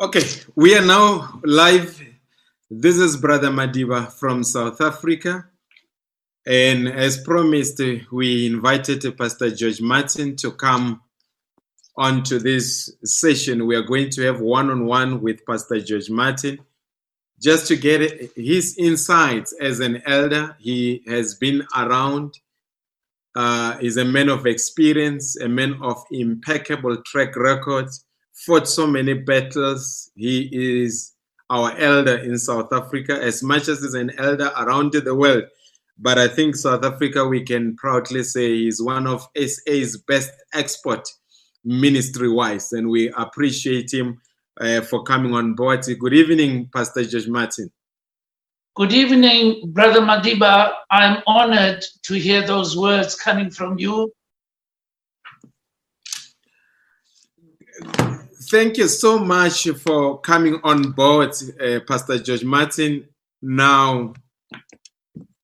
Okay, we are now live. This is Brother Madiba from South Africa. And as promised, we invited Pastor George Martin to come onto this session. We are going to have one on one with Pastor George Martin just to get his insights as an elder. He has been around, uh, he's a man of experience, a man of impeccable track records fought so many battles. He is our elder in South Africa, as much as he's an elder around the world. But I think South Africa, we can proudly say, is one of SA's best export ministry wise, and we appreciate him uh, for coming on board. Good evening, Pastor George Martin. Good evening, Brother Madiba. I'm honored to hear those words coming from you. Thank you so much for coming on board, uh, Pastor George Martin. Now,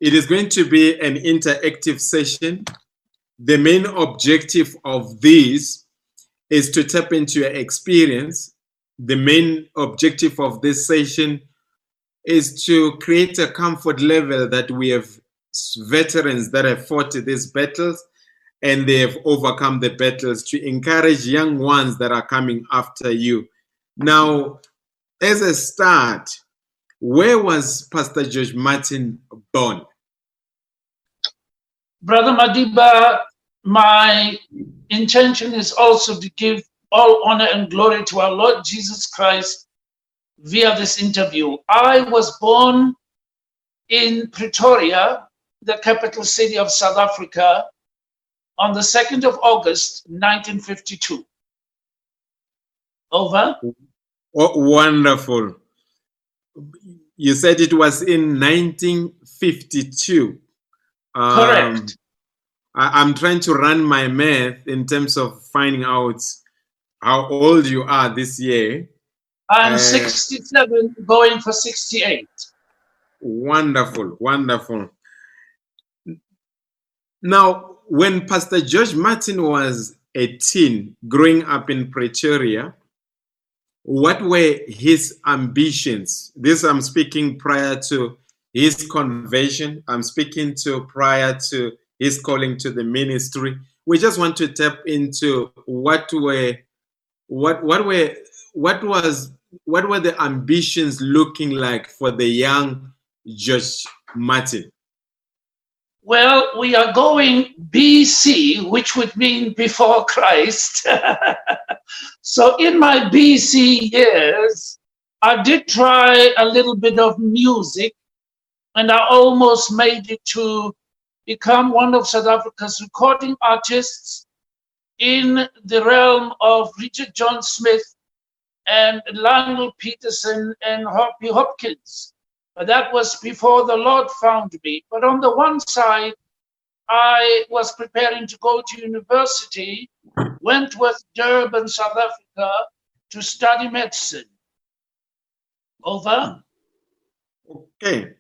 it is going to be an interactive session. The main objective of this is to tap into your experience. The main objective of this session is to create a comfort level that we have veterans that have fought these battles and they have overcome the battles to encourage young ones that are coming after you. Now, as a start, where was Pastor George Martin born? Brother Madiba, my intention is also to give all honor and glory to our Lord Jesus Christ via this interview. I was born in Pretoria, the capital city of South Africa, on the 2nd of August, 1952. Over. Oh, wonderful. You said it was in 1952. Correct. Um, I, am trying to run my math in terms of finding out how old you are this year. I'm uh, 67, going for 68. Wonderful, wonderful. Now, when Pastor George Martin was a teen growing up in Pretoria, what were his ambitions? This I'm speaking prior to his conversion. I'm speaking to prior to his calling to the ministry. We just want to tap into what were what what were what was what were the ambitions looking like for the young George Martin? Well, we are going BC, which would mean before Christ. so in my BC years, I did try a little bit of music and I almost made it to become one of South Africa's recording artists in the realm of Richard John Smith and Lionel Peterson and Hoppy Hopkins. But that was before the Lord found me. But on the one side, I was preparing to go to university, went with Durban, South Africa, to study medicine. Over. Okay.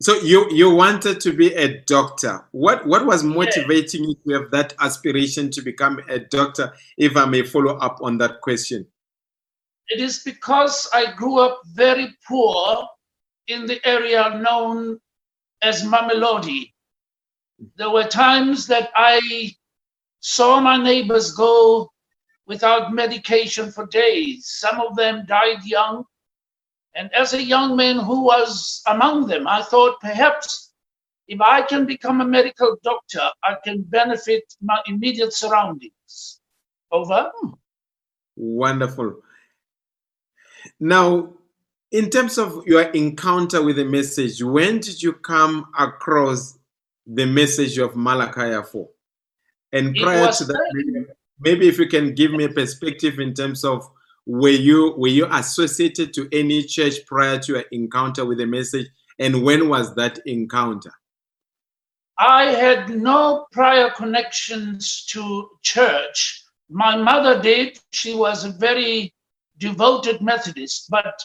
So you you wanted to be a doctor. What what was motivating yeah. you to have that aspiration to become a doctor? If I may follow up on that question. It is because I grew up very poor in the area known as Mamelodi. There were times that I saw my neighbors go without medication for days. Some of them died young. And as a young man who was among them, I thought perhaps if I can become a medical doctor, I can benefit my immediate surroundings. Over. Hmm. Wonderful. Now, in terms of your encounter with the message, when did you come across the message of Malachi 4? And prior to that, maybe, maybe if you can give me a perspective in terms of were you were you associated to any church prior to your encounter with the message, and when was that encounter? I had no prior connections to church. My mother did. She was a very devoted Methodist, but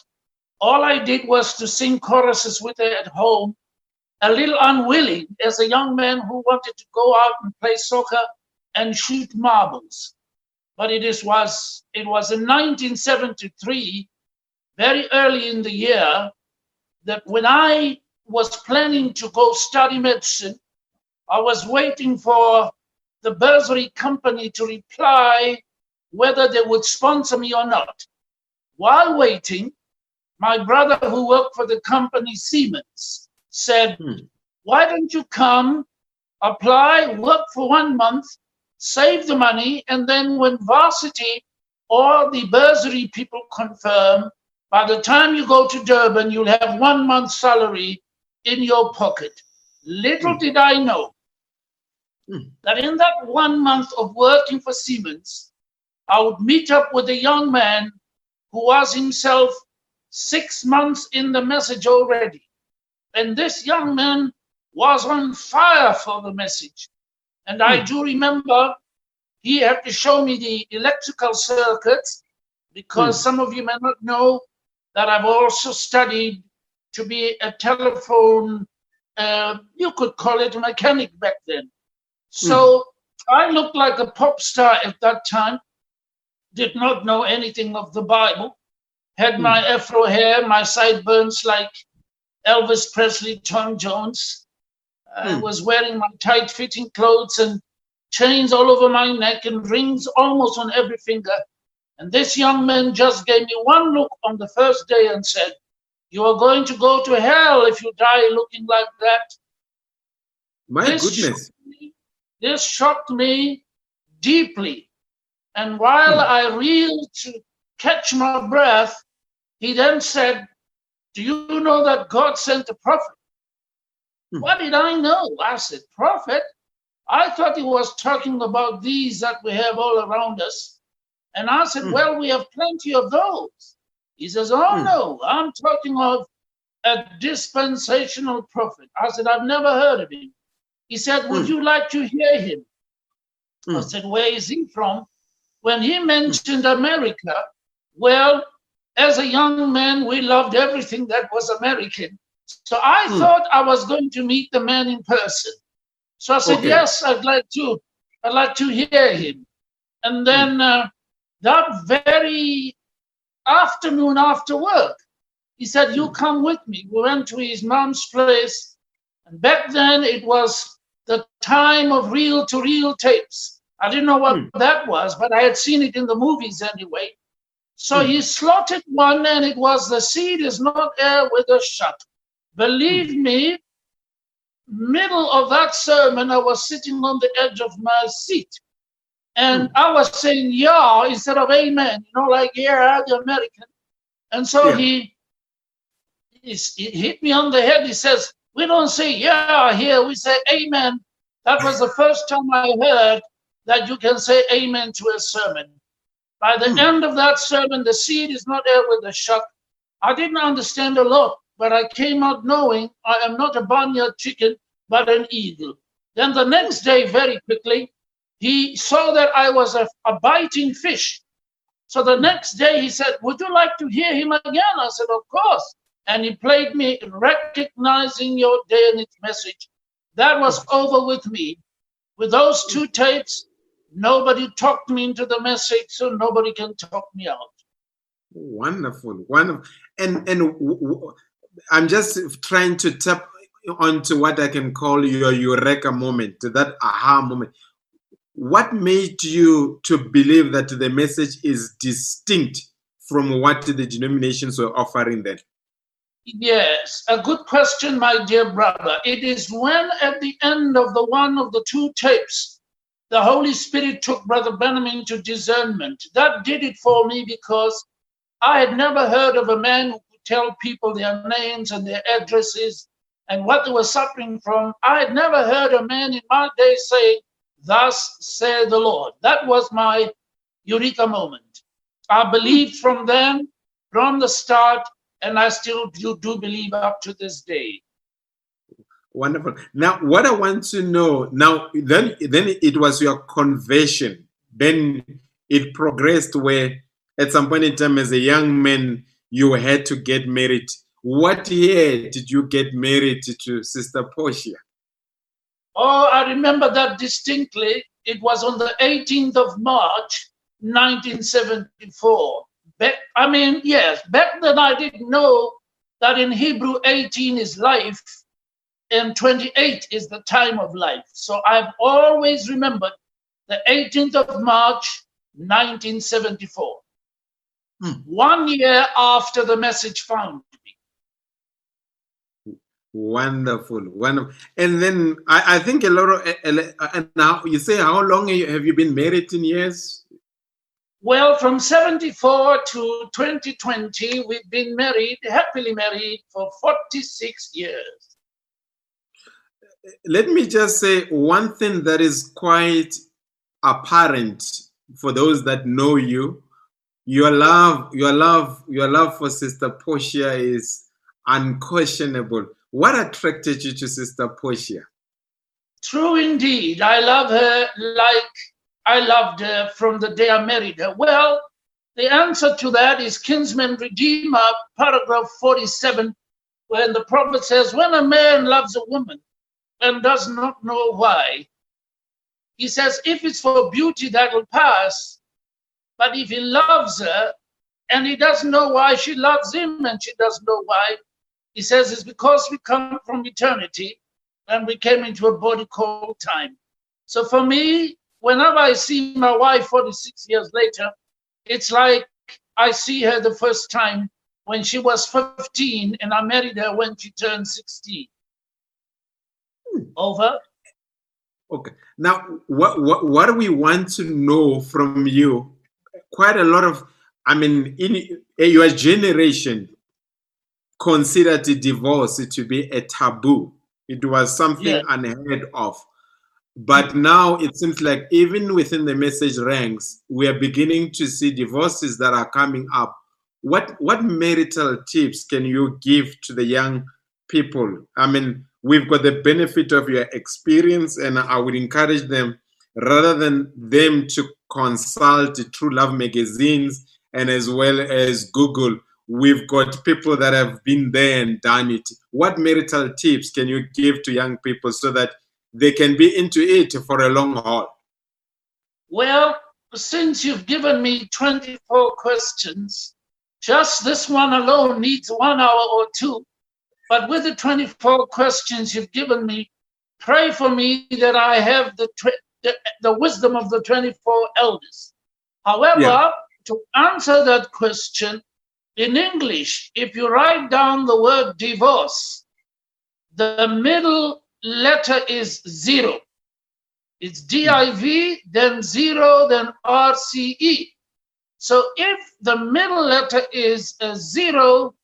all I did was to sing choruses with her at home, a little unwilling as a young man who wanted to go out and play soccer and shoot marbles. But it is, was it was in 1973 very early in the year that when I was planning to go study medicine, I was waiting for the bursary company to reply whether they would sponsor me or not. While waiting, my brother who worked for the company Siemens said, Hmm. Why don't you come, apply, work for one month, save the money, and then when varsity or the bursary people confirm, by the time you go to Durban, you'll have one month's salary in your pocket. Little Hmm. did I know Hmm. that in that one month of working for Siemens, I would meet up with a young man who was himself six months in the message already. And this young man was on fire for the message. And I Hmm. do remember he had to show me the electrical circuits because Hmm. some of you may not know that I've also studied to be a telephone, uh, you could call it a mechanic back then. So I looked like a pop star at that time, did not know anything of the Bible, had my afro hair, my sideburns like Elvis Presley, Tom Jones. I Hmm. was wearing my tight fitting clothes and chains all over my neck and rings almost on every finger. And this young man just gave me one look on the first day and said, You are going to go to hell if you die looking like that. My This goodness. shocked me- This shocked me deeply. And while Hmm. I reeled to catch my breath, he then said, Do you know that God sent a prophet? Hmm. What did I know? I said, Prophet? I thought he was talking about these that we have all around us. And I said, Hmm. Well, we have plenty of those. He says, Oh, Hmm. no, I'm talking of a dispensational prophet. I said, I've never heard of him. He said, Would Hmm. you like to hear him? I Hmm. said, Where is he from? When he mentioned America, well, as a young man, we loved everything that was American. So I Hmm. thought I was going to meet the man in person. So I said, Okay. Yes, I'd like to. I'd like to hear him. And then uh, that very afternoon after work, he said, You come with me. We went to his mom's place. And back then it was the time of reel to reel tapes. I didn't know what Hmm. that was, but I had seen it in the movies anyway. So Hmm. he slotted one, and it was the seed is not heir with a shuck. Believe Hmm. me, middle of that sermon, I was sitting on the edge of my seat. And Hmm. I was saying yeah instead of amen, you know, like yeah, I'm the American. And so Yeah. he, he he hit me on the head. He says, We don't say yeah here, we say amen. That was the first time I heard that you can say amen to a sermon. By the Hmm. end of that sermon, the seed is not heir with the shuck. I didn't understand a lot, but I came out knowing I am not a barnyard chicken, but an eagle. Then the next day, very quickly, he saw that I was a, a biting fish. So the next day he said, Would you like to hear him again? I said, Of course. And he played me recognizing your day and its message. That was over with me. With those two tapes, nobody talked me into the message, so nobody can talk me out. Wonderful, wonderful. And and w- w- I'm just trying to tap onto what I can call your eureka moment, that aha moment. What made you to believe that the message is distinct from what the denominations were offering then? Yes, a good question, my dear brother. It is when at the end of the one of the two tapes, the Holy Spirit took Brother Branham into discernment. That did it for me because I had never heard of a man who could tell people their names and their addresses and what they were suffering from. I had never heard a man in my day say, Thus saith the Lord. That was my eureka moment. I believed from then, from the start, and I still do, do believe up to this day. Wonderful. Now, what I want to know now, then, then it was your conversion. Then it progressed where, at some point in time, as a young man, you had to get married. What year did you get married to Sister Portia? Oh, I remember that distinctly. It was on the 18th of March, 1974. back, I mean, yes, back then I didn't know that in Hebrew 18 is life and 28 is the time of life. So I've always remembered the 18th of March, 1974. Hmm. One year after the message found me. Wonderful, wonderful. And then I, I think a lot of, and now you say, how long have you been married in years? Well, from 74 to 2020, we've been married, happily married for 46 years. Let me just say one thing that is quite apparent for those that know you. Your love, your love, your love for Sister Portia is unquestionable. What attracted you to Sister Portia? True indeed. I love her like I loved her from the day I married her. Well, the answer to that is Kinsman Redeemer, paragraph 47, when the prophet says, When a man loves a woman and does not know why, he says, If it's for beauty, that will pass. But if he loves her and he doesn't know why she loves him and she doesn't know why, he says, It's because we come from eternity and we came into a body called time. So for me, whenever I see my wife 46 years later, it's like I see her the first time when she was 15 and I married her when she turned 16. Over. Okay. Now, what, what what do we want to know from you, quite a lot of, I mean, in your generation, considered divorce to be a taboo. It was something Yeah. unheard of. But now it seems like even within the message ranks, we are beginning to see divorces that are coming up. What what marital tips can you give to the young people? I mean, we've got the benefit of your experience, and I would encourage them rather than them to consult True Love magazines and as well as Google. We've got people that have been there and done it. What marital tips can you give to young people so that they can be into it for a long haul? Well, since you've given me 24 questions, just this one alone needs one hour or two. But with the 24 questions you've given me, pray for me that I have the, the, the wisdom of the 24 elders. However, Yeah. to answer that question in English, if you write down the word divorce, the middle letter is zero. It's div, then zero, then rce. So if the middle letter is a zero,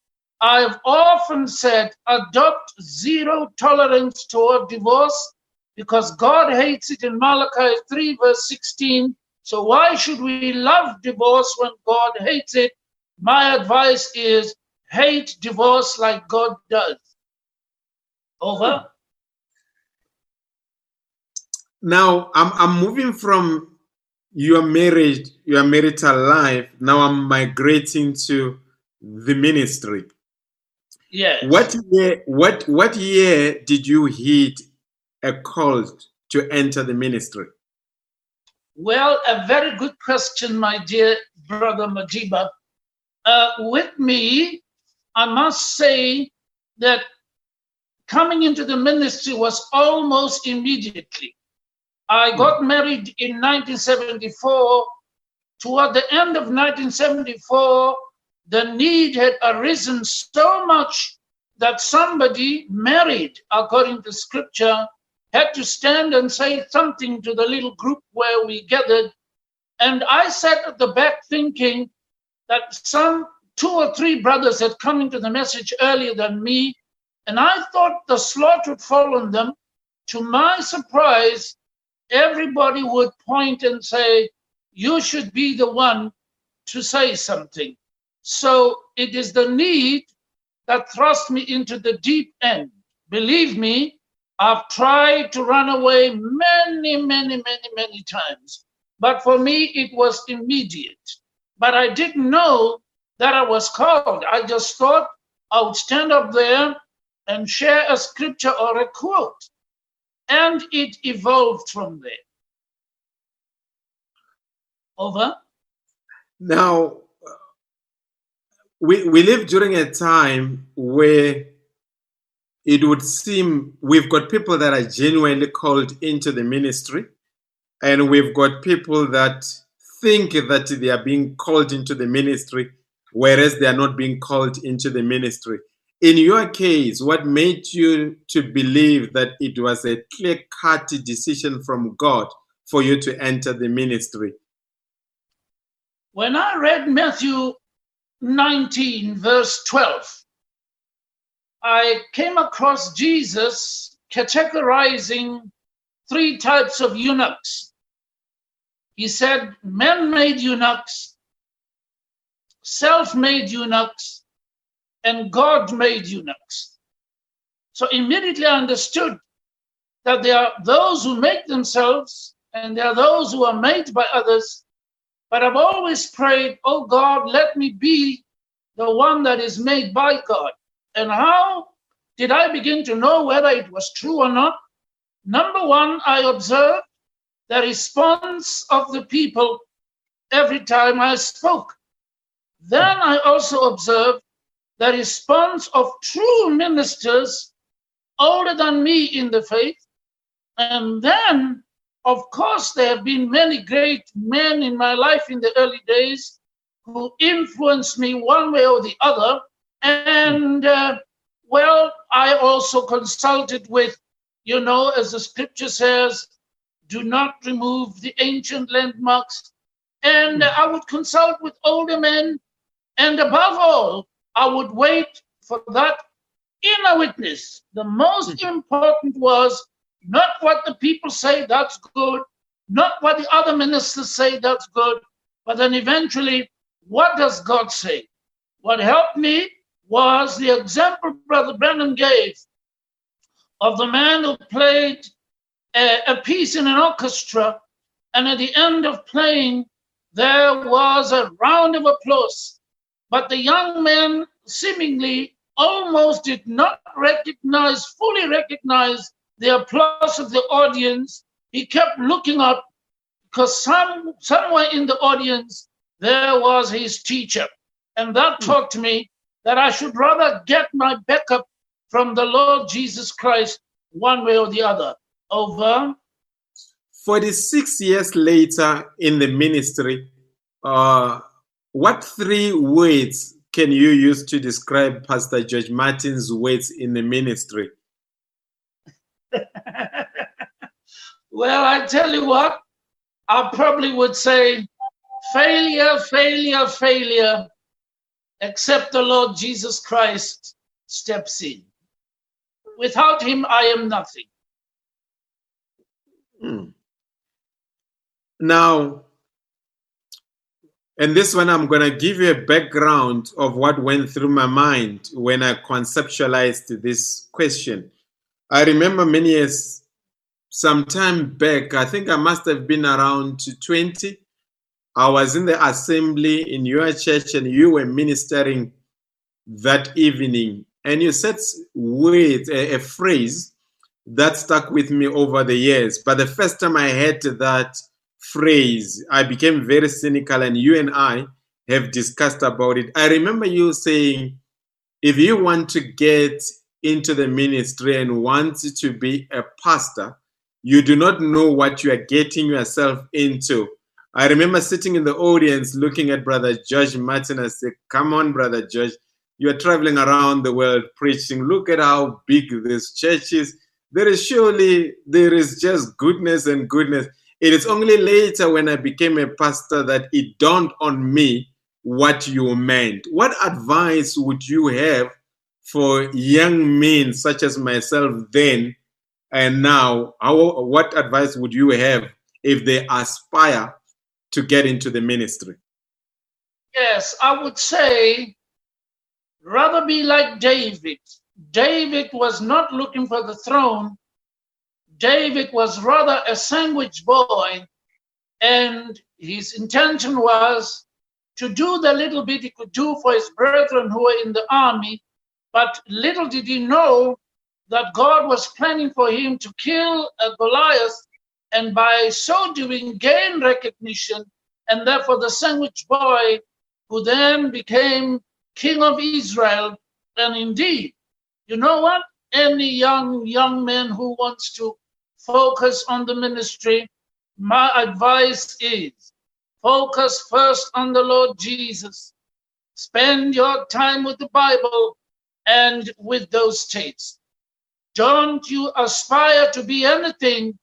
I've often said adopt zero tolerance toward divorce because God hates it in Malachi 3, verse 16. So why should we love divorce when God hates it? My advice is hate divorce like God does. Over. Hmm. Now I'm I'm moving from your marriage, your marital life. Now I'm migrating to the ministry. Yes. What year what what year did you hit a call to enter the ministry? Well, a very good question, my dear brother Madiba. Uh, with me, I must say that coming into the ministry was almost immediately. I got married in 1974. Toward the end of 1974, the need had arisen so much that somebody married, according to scripture, had to stand and say something to the little group where we gathered. And I sat at the back thinking that some two or three brothers had come into the message earlier than me. And I thought the slot would fall on them. To my surprise, everybody would point and say, You should be the one to say something. So it is the need that thrust me into the deep end. Believe me, I've tried to run away many, many, many, many times. But for me, it was immediate. But I didn't know that I was called. I just thought I would stand up there and share a scripture or a quote. And it evolved from there. Over. Now we, we live during a time where it would seem we've got people that are genuinely called into the ministry, and we've got people that think that they are being called into the ministry, whereas they are not being called into the ministry. In your case, what made you to believe that it was a clear cut decision from God for you to enter the ministry? When I read Matthew 19, verse 12, I came across Jesus categorizing three types of eunuchs. He said, men made eunuchs, self made eunuchs, and God made eunuchs. So immediately I understood that there are those who make themselves and there are those who are made by others. But I've always prayed, oh God, let me be the one that is made by God. And how did I begin to know whether it was true or not? Number one, I observed the response of the people every time I spoke. Then I also observed the response of true ministers older than me in the faith. And then, of course, there have been many great men in my life in the early days who influenced me one way or the other. And uh, well, I also consulted with, you know, as the scripture says, do not remove the ancient landmarks. And I would consult with older men. And above all, I would wait for that inner witness. The most important was not what the people say, that's good, not what the other ministers say, that's good, but then eventually, what does God say? What helped me was the example Brother Branham gave of the man who played a, a piece in an orchestra, and at the end of playing, there was a round of applause. But the young man seemingly almost did not recognize, fully recognize the applause of the audience. He kept looking up because some, somewhere in the audience there was his teacher. And that hmm. taught me that I should rather get my backup from the Lord Jesus Christ one way or the other. Over. 46 years later in the ministry, uh, what three words can you use to describe Pastor George Martin's words in the ministry? well, I tell you what, I probably would say failure, failure, failure, except the Lord Jesus Christ steps in. Without him, I am nothing. Hmm. Now, and this one, I'm going to give you a background of what went through my mind when I conceptualized this question. I remember many years, some time back, I think I must have been around 20. I was in the assembly in your church and you were ministering that evening. And you said words, a, a phrase that stuck with me over the years. But the first time I heard that, phrase, I became very cynical, and you and I have discussed about it. I remember you saying, if you want to get into the ministry and wants to be a pastor, you do not know what you are getting yourself into. I remember sitting in the audience looking at Brother George Martin. I said, Come on, Brother George, you are traveling around the world preaching. Look at how big this church is. There is surely, there is just goodness and goodness. It is only later when I became a pastor that it dawned on me what you meant. What advice would you have for young men such as myself then and now? How, what advice would you have if they aspire to get into the ministry? Yes, I would say rather be like David. David was not looking for the throne, David was rather a sandwich boy, and his intention was to do the little bit he could do for his brethren who were in the army. But little did he know that God was planning for him to kill a Goliath and by so doing gain recognition. And therefore, the sandwich boy, who then became king of Israel. And indeed, you know what? Any young young man who wants to focus on the ministry, my advice is focus first on the Lord Jesus. Spend your time with the Bible and with those states. Don't you aspire to be anything.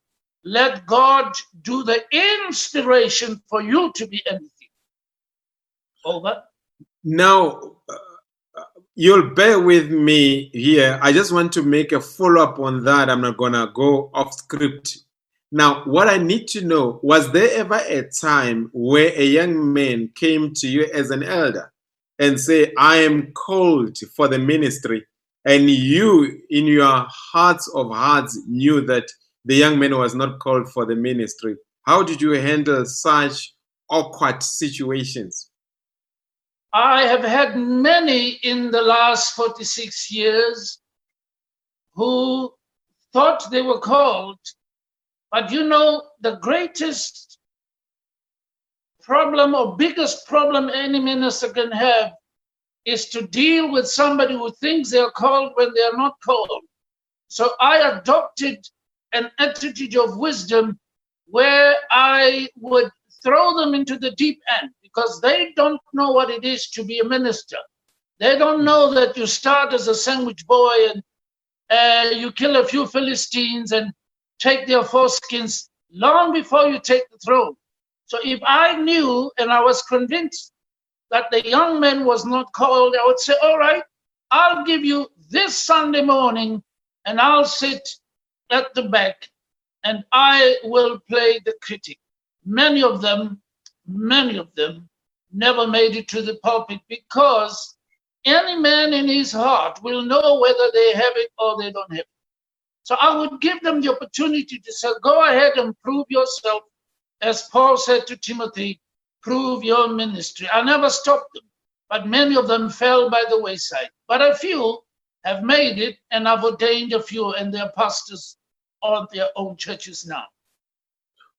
Let God do the inspiration for you to be anything. Over. Now, uh, you'll bear with me here. I just want to make a follow up on that. I'm not going to go off script. Now, what I need to know was there ever a time where a young man came to you as an elder and say, I am called for the ministry? And you, in your hearts of hearts, knew that the young man was not called for the ministry. How did you handle such awkward situations? I have had many in the last 46 years who thought they were called, but you know, the greatest problem or biggest problem any minister can have is to deal with somebody who thinks they're called when they're not called. So I adopted an attitude of wisdom where I would throw them into the deep end because they don't know what it is to be a minister. They don't know that you start as a sandwich boy and uh, you kill a few Philistines and take their foreskins long before you take the throne. So if I knew and I was convinced that the young man was not called, I would say, All right, I'll give you this Sunday morning and I'll sit at the back and I will play the critic. Many of them many of them never made it to the pulpit because any man in his heart will know whether they have it or they don't have it. So I would give them the opportunity to say, go ahead and prove yourself. As Paul said to Timothy, prove your ministry. I never stopped them, but many of them fell by the wayside. But a few have made it, and I've ordained a few, and they're pastors of their own churches now.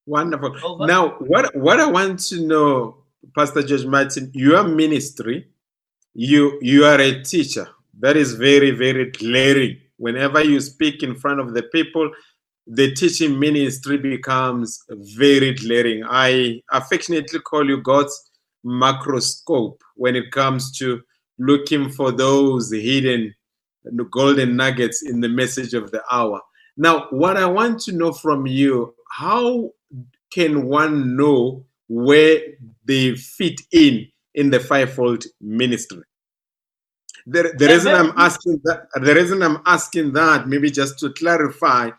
Wonderful. Over. Now, what what I want to know, Pastor George Martin, your ministry, you you are a teacher. That is very very glaring. Whenever you speak in front of the people, the teaching ministry becomes very glaring. I affectionately call you God's macroscope when it comes to looking for those hidden golden nuggets in the message of the hour. Now, what I want to know from you, how can one know where they fit in in the fivefold ministry? The, the reason I'm asking that, the reason I'm asking that, maybe just to clarify,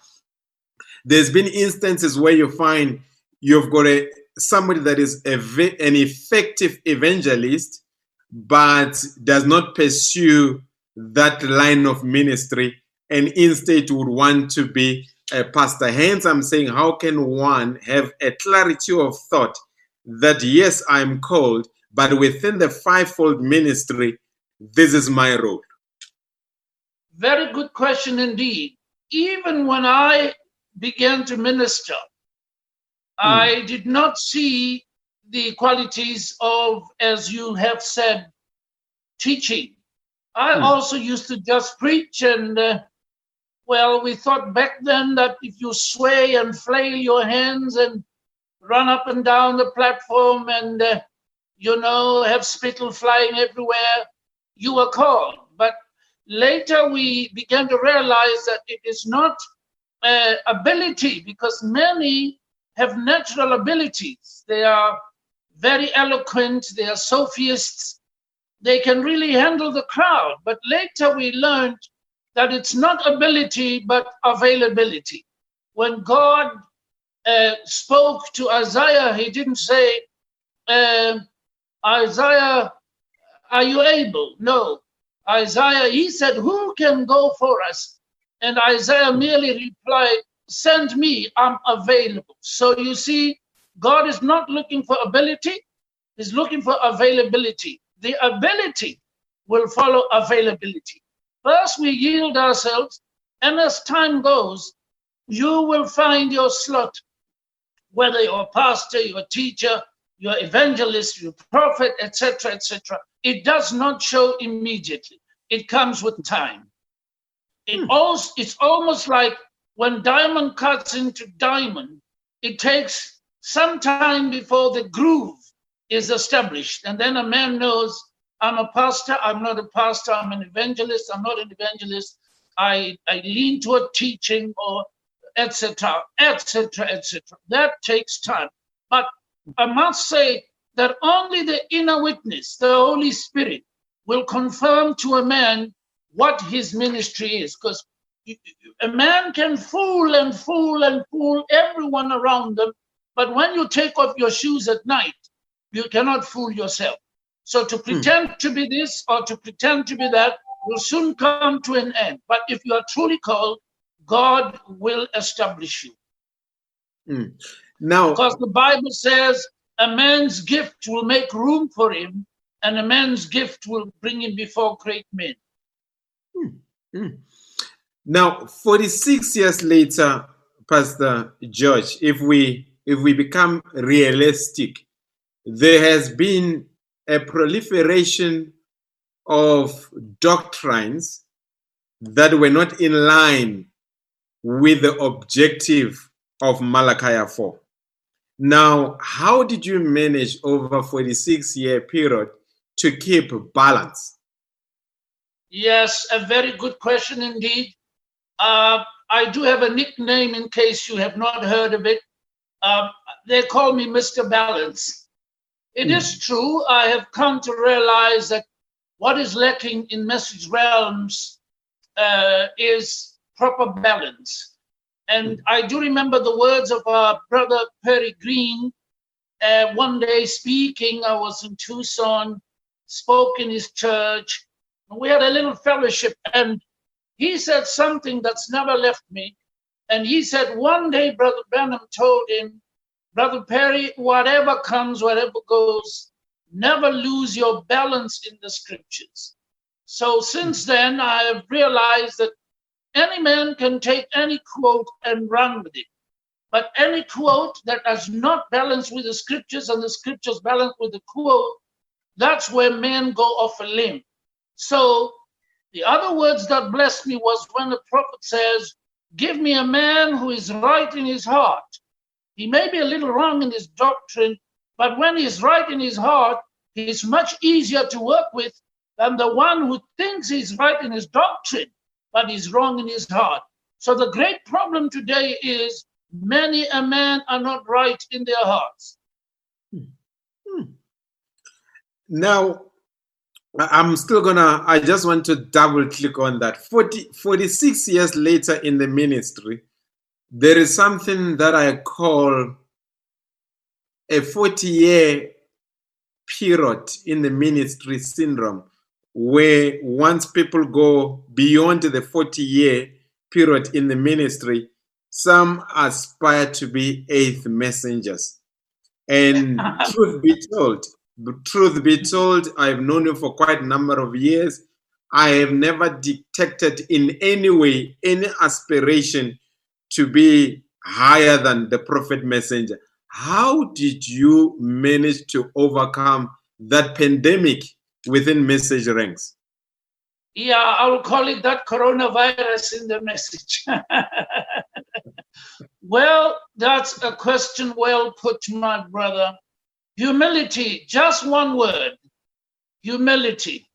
there's been instances where you find you've got a somebody that is a, an effective evangelist, but does not pursue that line of ministry, and instead would want to be a Pastor. Hence, I'm saying, how can one have a clarity of thought that, yes, I'm called, but within the fivefold ministry, this is my role? Very good question indeed. Even when I began to minister, mm. I did not see the qualities of, as you have said, teaching. I mm. also used to just preach and uh, well, we thought back then that if you sway and flail your hands and run up and down the platform and, uh, you know, have spittle flying everywhere, you were called. But later we began to realize that it is not uh, ability because many have natural abilities. They are very eloquent, they are sophists, they can really handle the crowd. But later we learned that it's not ability but availability. When God uh, spoke to Isaiah, he didn't say, uh, Isaiah, are you able? No. Isaiah, he said, Who can go for us? And Isaiah merely replied, Send me, I'm available. So you see, God is not looking for ability, He's looking for availability. The ability will follow availability. First, we yield ourselves, and as time goes, you will find your slot, whether you're a pastor, you're a teacher, you're evangelist, you're prophet, etc., etc. It does not show immediately. It comes with time. It Hmm. also, it's almost like when diamond cuts into diamond, it takes some time before the groove is established. And then a man knows I'm a pastor, I'm not a pastor, I'm an evangelist, I'm not an evangelist. I, I lean toward teaching or etc., etc., etc. That takes time. But I must say that only the inner witness, the Holy Spirit, will confirm to a man what his ministry is. Because a man can fool and fool and fool everyone around them, but when you take off your shoes at night, you cannot fool yourself. So to hmm. pretend to be this or to pretend to be that will soon come to an end. But if you are truly called, God will establish you. Hmm. Now, Because the Bible says a man's gift will make room for him, and a man's gift will bring him before great men. Hmm. Hmm. now, 46 years later, Pastor George, if we if we become realistic, there has been a proliferation of doctrines that were not in line with the objective of Malachi 4. Now, how did you manage over 46 year period to keep balance? Yes, a very good question indeed. Uh, I do have a nickname in case you have not heard of it. Um, they call me Mr. Balance. It is true, I have come to realize that what is lacking in message realms uh, is proper balance. And I do remember the words of our brother Perry Green. Uh, one day speaking, I was in Tucson, spoke in his church. We had a little fellowship, and he said something that's never left me. And he said, one day, Brother Branham told him, Brother Perry, whatever comes, whatever goes, never lose your balance in the scriptures. So since then, I have realized that any man can take any quote and run with it. But any quote that does not balance with the scriptures and the scriptures balance with the quote, that's where men go off a limb. So the other words that blessed me was when the prophet says, Give me a man who is right in his heart. He may be a little wrong in his doctrine, but when he's right in his heart, he's much easier to work with than the one who thinks he's right in his doctrine, but he's wrong in his heart. So the great problem today is many a man are not right in their hearts. Hmm. Hmm. Now, I- I'm still gonna, I just want to double click on that. 40, 46 years later in the ministry, there is something that I call a 40 year period in the ministry syndrome, where once people go beyond the 40 year period in the ministry, some aspire to be eighth messengers. And truth be told, truth be told, I've known you for quite a number of years. I have never detected in any way any aspiration to be higher than the prophet messenger. How did you manage to overcome that pandemic within message ranks? Yeah, I will call it that coronavirus in the message. well, that's a question well put, my brother. Humility, just one word humility.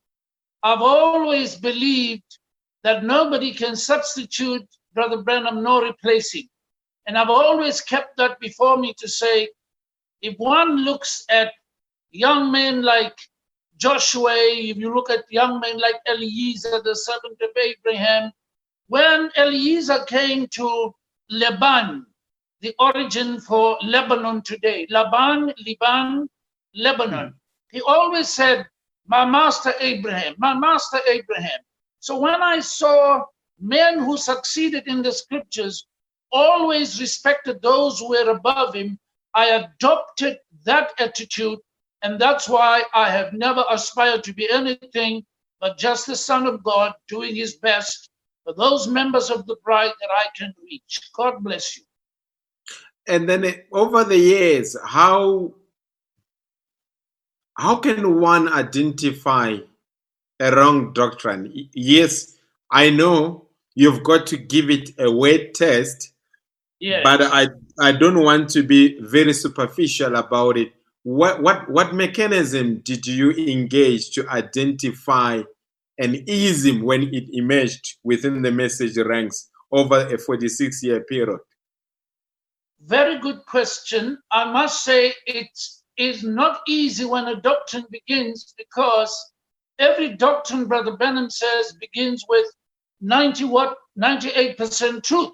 I've always believed that nobody can substitute Brother Branham nor replace him. And I've always kept that before me to say if one looks at young men like Joshua, if you look at young men like Eliezer, the servant of Abraham, when Eliezer came to Lebanon, the origin for Lebanon today, Laban, Liban, Lebanon, hmm. he always said, My master Abraham, my master Abraham. So when I saw men who succeeded in the scriptures always respected those who were above him, I adopted that attitude and that's why I have never aspired to be anything but just the Son of God doing his best for those members of the bride that I can reach. God bless you. And then eh, over the years, how how can one identify a wrong doctrine? Yes, I know you've got to give it a weight test, Yes. but I I don't want to be very superficial about it. What what what mechanism did you engage to identify an ism when it emerged within the message ranks over a 46 year period? Very good question. I must say it is not easy when a doctrine begins because every doctrine, Brother Branham says, begins with 90 what 98% truth.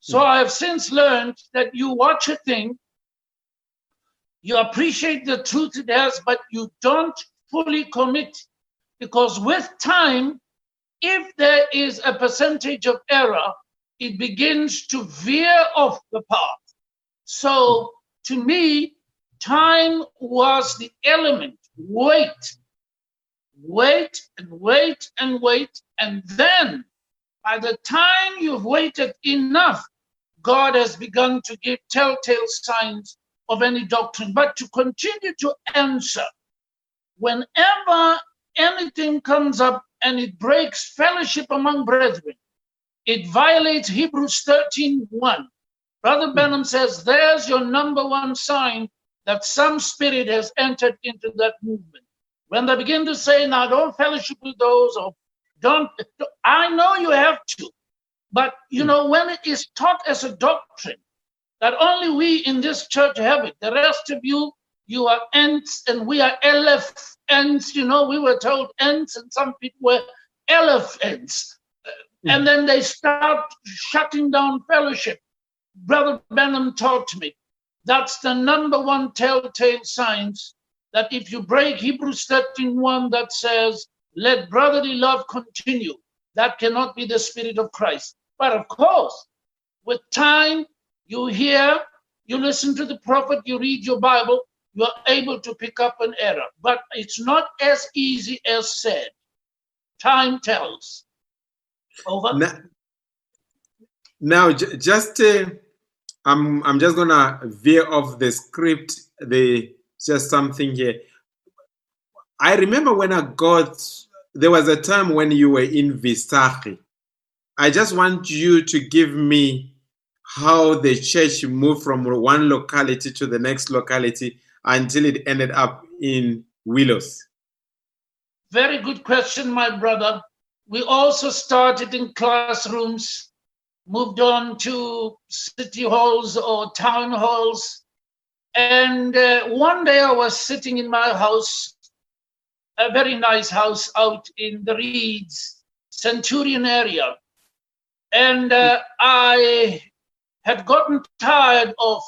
So hmm. I have since learned that you watch a thing, you appreciate the truth it has, but you don't fully commit. Because with time, if there is a percentage of error, it begins to veer off the path. So to me, time was the element. Wait, wait and wait and wait. And then by the time you've waited enough, God has begun to give telltale signs of any doctrine. But to continue to answer, whenever anything comes up and it breaks fellowship among brethren, it violates Hebrews 13 1. Brother hmm. Branham says, There's your number one sign that some spirit has entered into that movement. When they begin to say, Now don't fellowship with those, or don't, I know you have to, but you hmm. know, when it is taught as a doctrine, that only we in this church have it, the rest of you, you are ants and we are elephants. You know, we were told ants and some people were elephants. And hmm. then they start shutting down fellowship. Brother Branham taught me that's the number one telltale signs that if you break Hebrews 13 1 that says, let brotherly love continue, that cannot be the spirit of Christ. But of course, with time, you hear, you listen to the prophet, you read your Bible, you are able to pick up an error. But it's not as easy as said. Time tells. Over. Now, now j- just uh, I'm I'm just gonna veer off the script. The just something here. I remember when I got there was a time when you were in Visachi. I just want you to give me how the church moved from one locality to the next locality until it ended up in Willows. Very good question, my brother. We also started in classrooms, moved on to city halls or town halls. And uh, one day I was sitting in my house, a very nice house out in the Reeds, Centurion area. And uh, I had gotten tired of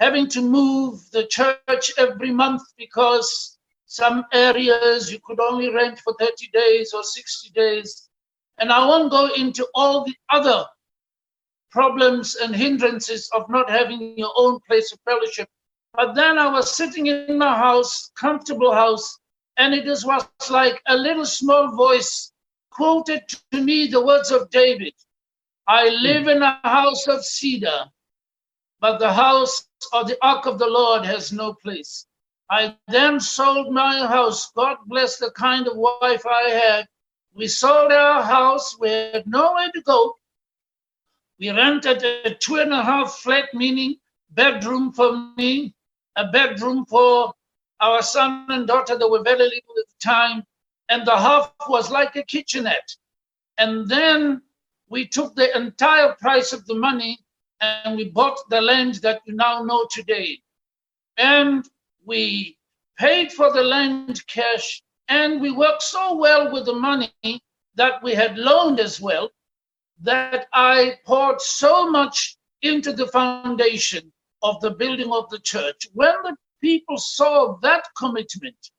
having to move the church every month because some areas you could only rent for 30 days or 60 days. And I won't go into all the other problems and hindrances of not having your own place of fellowship. But then I was sitting in my house, comfortable house, and it was like a little small voice quoted to me the words of David I live in a house of cedar, but the house of the ark of the Lord has no place. I then sold my house. God bless the kind of wife I had. We sold our house. We had nowhere to go. We rented a two and a half flat, meaning bedroom for me, a bedroom for our son and daughter that were very little at the time, and the half was like a kitchenette. And then we took the entire price of the money and we bought the land that you now know today. And we paid for the land cash, and we worked so well with the money that we had loaned as well that I poured so much into the foundation of the building of the church. When the people saw that commitment,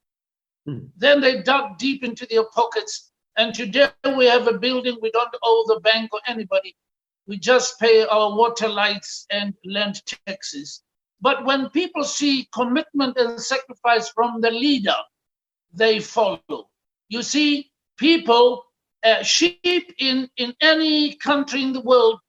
Hmm. then they dug deep into their pockets. And today we have a building we don't owe the bank or anybody. We just pay our water lights and land taxes. But when people see commitment and sacrifice from the leader, they follow. You see, people, uh, sheep in, in any country in the world,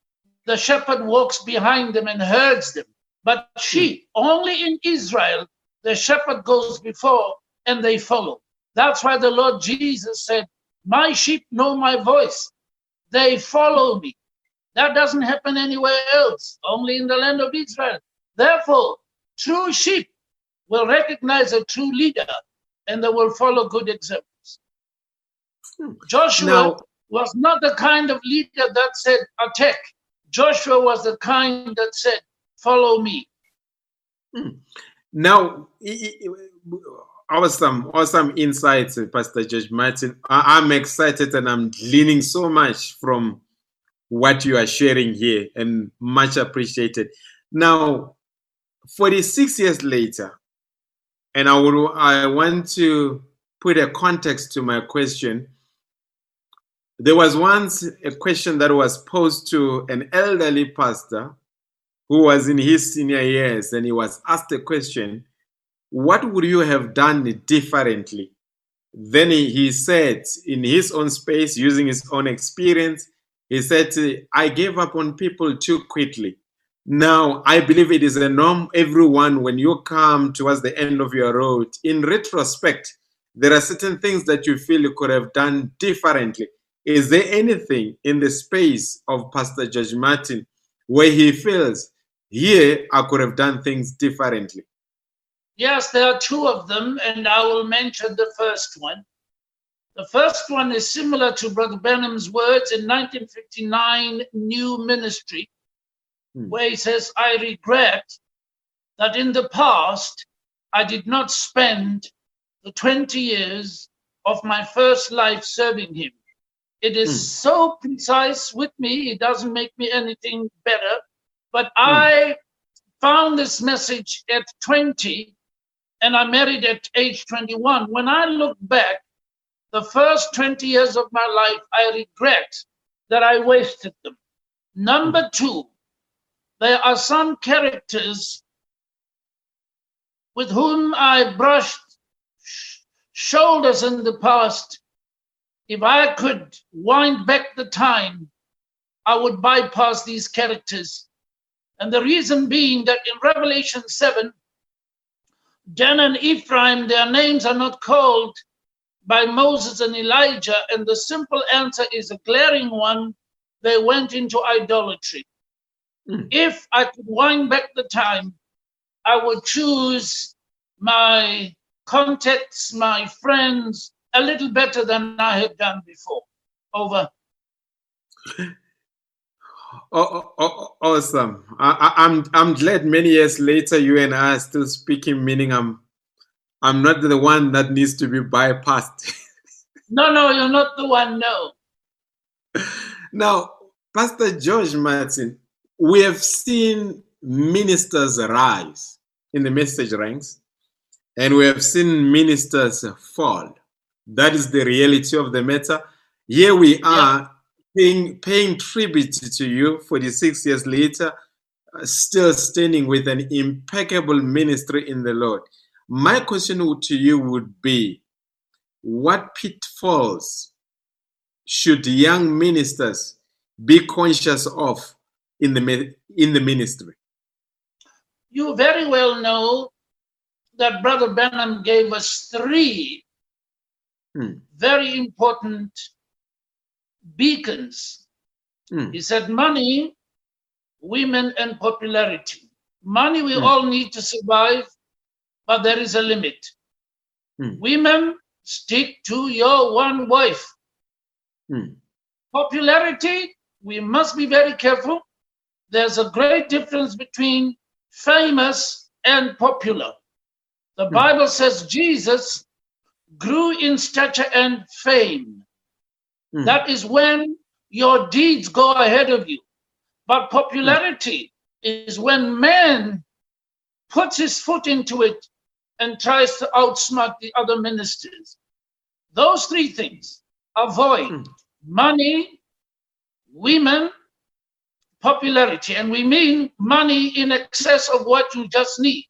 the shepherd walks behind them and herds them. But sheep, only in Israel, the shepherd goes before and they follow. That's why the Lord Jesus said, My sheep know my voice, they follow me. That doesn't happen anywhere else, only in the land of Israel. Therefore, true sheep will recognize a true leader and they will follow good examples. Hmm. Joshua Now- was not the kind of leader that said, attack. Joshua was the kind that said, follow me. Now, i- i- awesome, awesome insights, uh, Pastor George Martin. I'm excited and I'm gleaning so much from what you are sharing here and much appreciated. Now, 46 years later, and I would I want to put a context to my question. There was once a question that was posed to an elderly pastor who was in his senior years and he was asked a question what would you have done differently then he, he said in his own space using his own experience he said i gave up on people too quickly now i believe it is a norm everyone when you come towards the end of your road in retrospect there are certain things that you feel you could have done differently is there anything in the space of pastor george martin where he feels here I could have done things differently. Yes, there are two of them, and I will mention the first one. The first one is similar to Brother Branham's words in 1959 New Ministry, Hmm. where he says, I regret that in the past I did not spend the 20 years of my first life serving him. It is Hmm. so precise with me, it doesn't make me anything better. But I found this message at 20 and I married at age 21. When I look back, the first 20 years of my life, I regret that I wasted them. Number two, there are some characters with whom I brushed sh- shoulders in the past. If I could wind back the time, I would bypass these characters. And the reason being that in Revelation 7, Dan and Ephraim, their names are not called by Moses and Elijah. And the simple answer is a glaring one they went into idolatry. Hmm. If I could wind back the time, I would choose my contacts, my friends, a little better than I had done before. Over. Oh, oh, oh, awesome! I, I, I'm I'm glad many years later you and I are still speaking. Meaning I'm I'm not the one that needs to be bypassed. No, no, you're not the one. No. now, Pastor George Martin, we have seen ministers rise in the message ranks, and we have seen ministers fall. That is the reality of the matter. Here we are paying, paying tribute to you 46 years later, still standing with an impeccable ministry in the Lord. My question to you would be what pitfalls should young ministers be conscious of in the in the ministry? You very well know that Brother Branham gave us three Hmm. very important beacons. Hmm. He said money, women, and popularity. Money we Hmm. all need to survive, but there is a limit. Women, stick to your one wife. Popularity, we must be very careful. There's a great difference between famous and popular. The Hmm. Bible says Jesus grew in stature and fame. Hmm. That is when your deeds go ahead of you. But popularity is when man puts his foot into it and tries to outsmart the other ministers. Those three things avoid Hmm. money, women, popularity. And we mean money in excess of what you just need.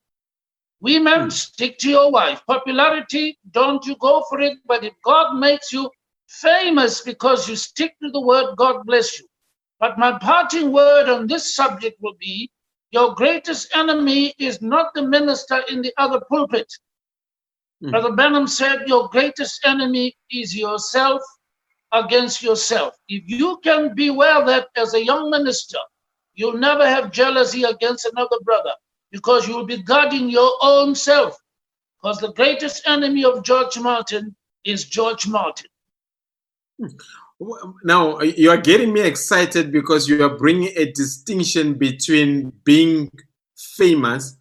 Women, Hmm. stick to your wife. Popularity, don't you go for it. But if God makes you famous because you stick to the word, God bless you. But my parting word on this subject will be your greatest enemy is not the minister in the other pulpit. Hmm. Brother Branham said, Your greatest enemy is yourself against yourself. If you can beware that as a young minister, you'll never have jealousy against another brother because you'll be guarding your own self. Because the greatest enemy of George Martin is George Martin. Hmm. Now you are getting me excited because you are bringing a distinction between being famous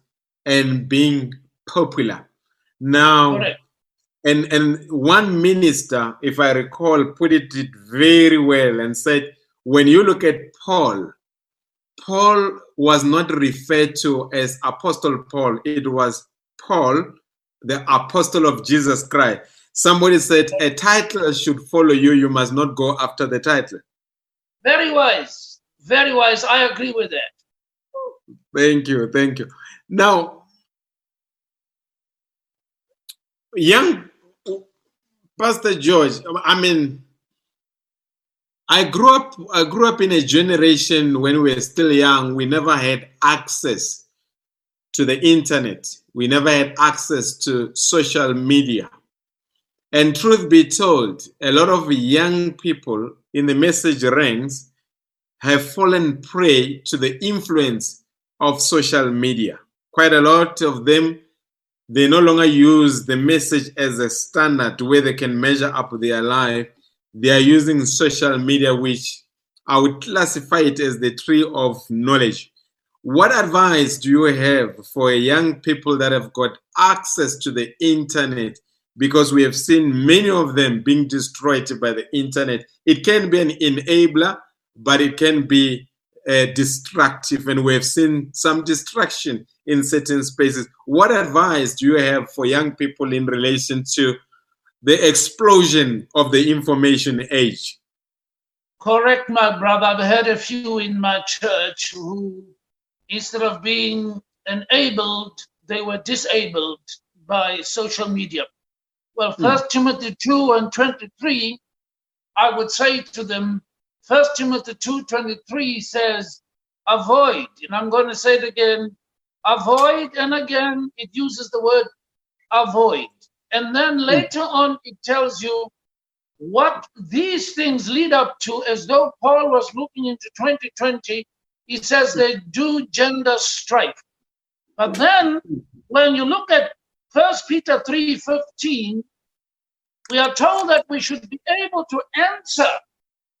and being popular. Now, Correct. And and one minister, if I recall, put it, it very well and said, when you look at Paul, Paul was not referred to as Apostle Paul. It was Paul, the apostle of Jesus Christ. Somebody said a title should follow you. You must not go after the title. Very wise. Very wise. I agree with that. Thank you, thank you. Now, young Pastor George, I mean, I grew up. I grew up in a generation when we were still young. We never had access to the internet. We never had access to social media. And truth be told, a lot of young people in the message ranks have fallen prey to the influence of social media. Quite a lot of them, they no longer use the message as a standard where they can measure up their life. They are using social media, which I would classify it as the tree of knowledge. What advice do you have for young people that have got access to the internet? Because we have seen many of them being destroyed by the internet. It can be an enabler, but it can be uh, destructive, and we have seen some destruction in certain spaces. What advice do you have for young people in relation to the explosion of the information age? Correct, my brother. I've had a few in my church who, instead of being enabled, they were disabled by social media. Well, First Timothy 2 and 23, I would say to them, First Timothy 2 23 says, avoid, and I'm going to say it again, avoid, and again, it uses the word avoid. And then hmm. later on, it tells you what these things lead up to, as though Paul was looking into 2020. He says they do gender strife. But then, when you look at First Peter 3:15, we are told that we should be able to answer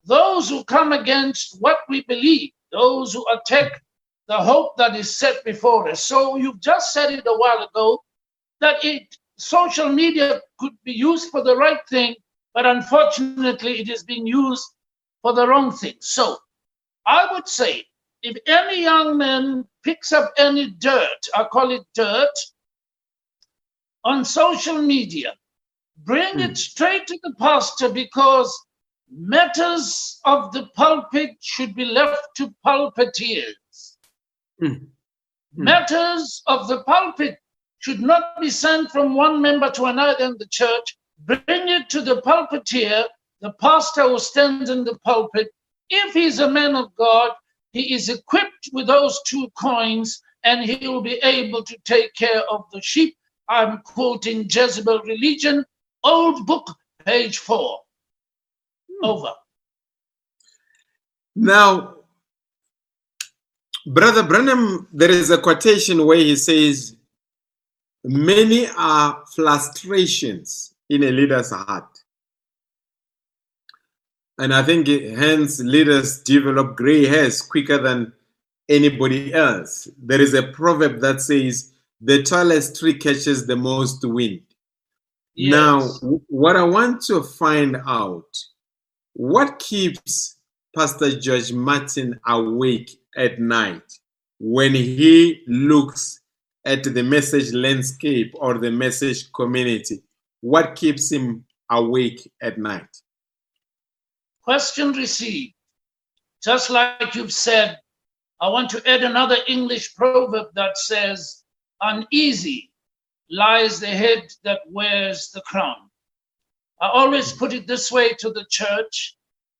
those who come against what we believe, those who attack the hope that is set before us. So you've just said it a while ago that it social media could be used for the right thing, but unfortunately it is being used for the wrong thing. So I would say if any young man picks up any dirt, I call it dirt, on social media, bring it hmm. straight to the pastor because matters of the pulpit should be left to pulpiteers. Mm. Matters of the pulpit should not be sent from one member to another in the church. Bring it to the pulpiteer, the pastor who stands in the pulpit. If he's a man of God, he is equipped with those two coins and he will be able to take care of the sheep. I'm quoting Jezebel Religion, old book, page four. Hmm. Over. Now, Brother Branham, there is a quotation where he says, Many are frustrations in a leader's heart. And I think hence leaders develop gray hairs quicker than anybody else. There is a proverb that says, The tallest tree catches the most wind. Now, what I want to find out, what keeps Pastor George Martin awake at night when he looks at the message landscape or the message community? What keeps him awake at night? Question received. Just like you've said, I want to add another English proverb that says, Uneasy lies the head that wears the crown. I always put it this way to the church.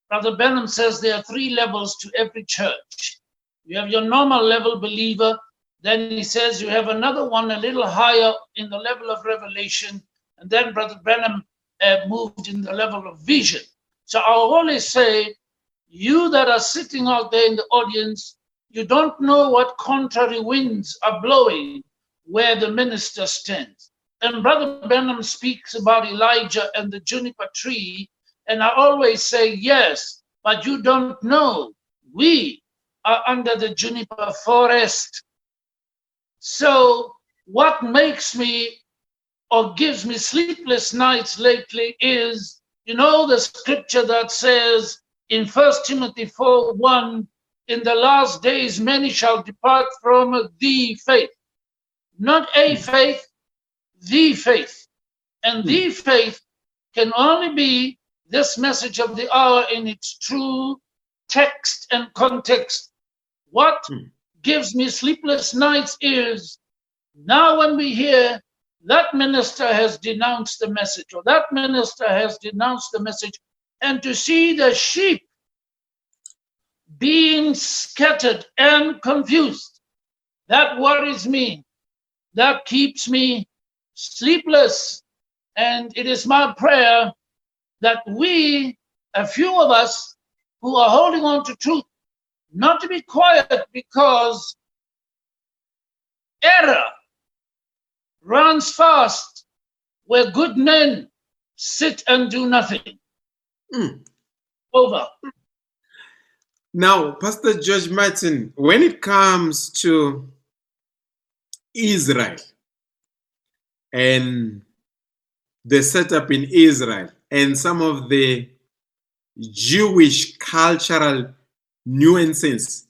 Brother Branham says there are three levels to every church. You have your normal level believer. Then he says you have another one a little higher in the level of revelation. And then Brother Branham uh, moved in the level of vision. So I always say, you that are sitting out there in the audience, you don't know what contrary winds are blowing where the minister stands. And Brother Branham speaks about Elijah and the juniper tree. And I always say, yes, but you don't know. We are under the juniper forest. So, what makes me or gives me sleepless nights lately is, you know, the scripture that says in First Timothy 4 1, in the last days many shall depart from the faith. Not a faith, the faith. And the faith can only be this message of the hour in its true text and context. What Hmm. gives me sleepless nights is now when we hear that minister has denounced the message or that minister has denounced the message, and to see the sheep being scattered and confused, that worries me. That keeps me sleepless. And it is my prayer that we, a few of us who are holding on to truth, not to be quiet because error runs fast where good men sit and do nothing. Mm. Over. Now, Pastor George Martin, when it comes to Israel and the setup in Israel and some of the Jewish cultural nuances,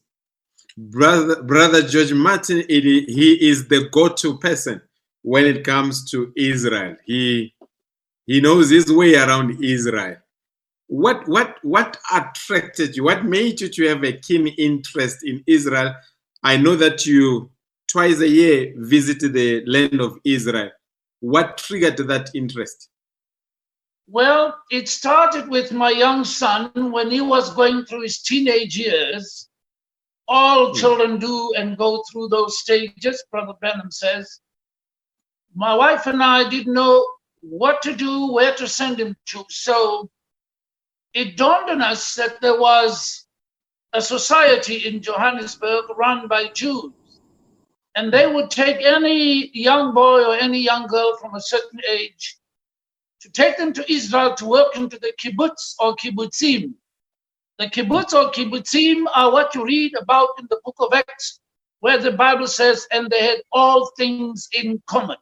brother, brother George Martin, it, he is the go-to person when it comes to Israel. He he knows his way around Israel. What what what attracted you? What made you to have a keen interest in israel? I know that you twice a year visit the land of israel what triggered that interest Well, it started with my young son when he was going through his teenage years. All Hmm. children do and go through those stages, Brother Branham says. My wife and I didn't know what to do, where to send him to. So it dawned on us that there was a society in Johannesburg run by Jews. And they would take any young boy or any young girl from a certain age to take them to Israel to work into the kibbutz or kibbutzim. The kibbutz or kibbutzim are what you read about in the book of Acts, where the Bible says, and they had all things in common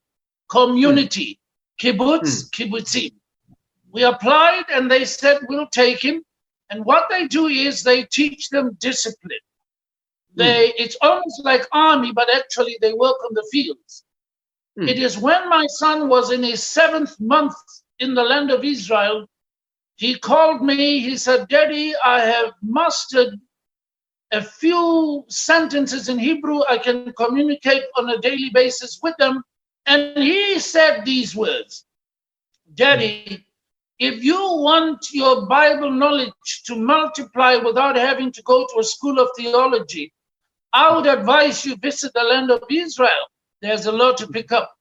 community, kibbutz, hmm. kibbutzim. We applied and they said, we'll take him. And what they do is they teach them discipline. They, it's almost like army, but actually they work on the fields. Hmm. It is when my son was in his seventh month in the land of Israel, he called me. He said, Daddy, I have mastered a few sentences in Hebrew. I can communicate on a daily basis with them. And he said these words Daddy, if you want your Bible knowledge to multiply without having to go to a school of theology, I would advise you visit the land of Israel. There's a lot to pick up.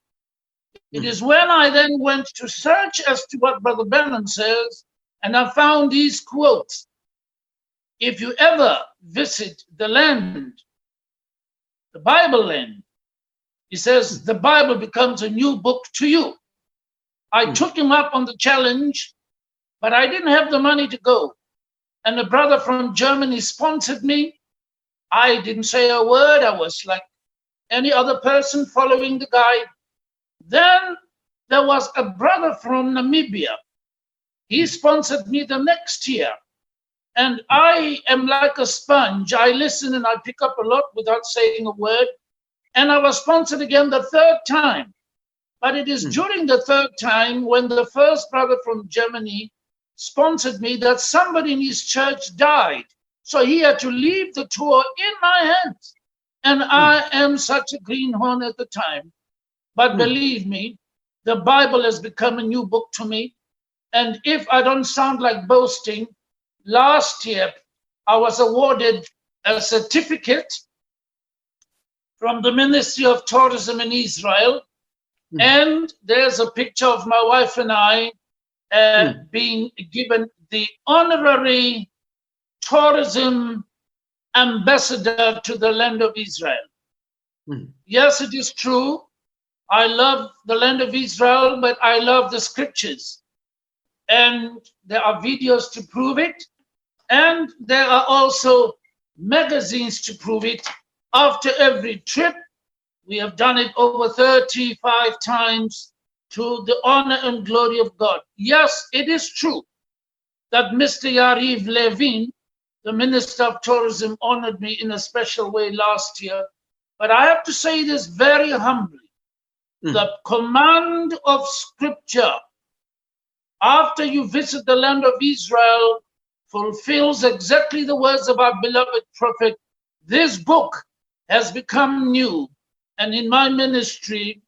It is when I then went to search as to what Brother Branham says, and I found these quotes. If you ever visit the land, the Bible land, he says, the Bible becomes a new book to you. I Hmm. took him up on the challenge, but I didn't have the money to go. And a brother from Germany sponsored me. I didn't say a word. I was like any other person following the guide. Then there was a brother from Namibia. He sponsored me the next year. And I am like a sponge. I listen and I pick up a lot without saying a word. And I was sponsored again the third time. But it is Hmm. during the third time when the first brother from Germany sponsored me that somebody in his church died. So he had to leave the tour in my hands. And I am such a greenhorn at the time. But Hmm. believe me, the Bible has become a new book to me. And if I don't sound like boasting, last year I was awarded a certificate from the Ministry of Tourism in Israel, Hmm. and there's a picture of my wife and I uh, being given the honorary tourism ambassador to the land of Israel. Hmm. Yes, it is true. I love the land of Israel, but I love the scriptures. And there are videos to prove it. And there are also magazines to prove it. After every trip, we have done it over 35 times to the honor and glory of God. Yes, it is true that Mr. Yariv Levin, the Minister of Tourism, honored me in a special way last year. But I have to say this very humbly. Mm. The command of Scripture, after you visit the land of Israel, fulfills exactly the words of our beloved prophet. This book has become new. And in my ministry,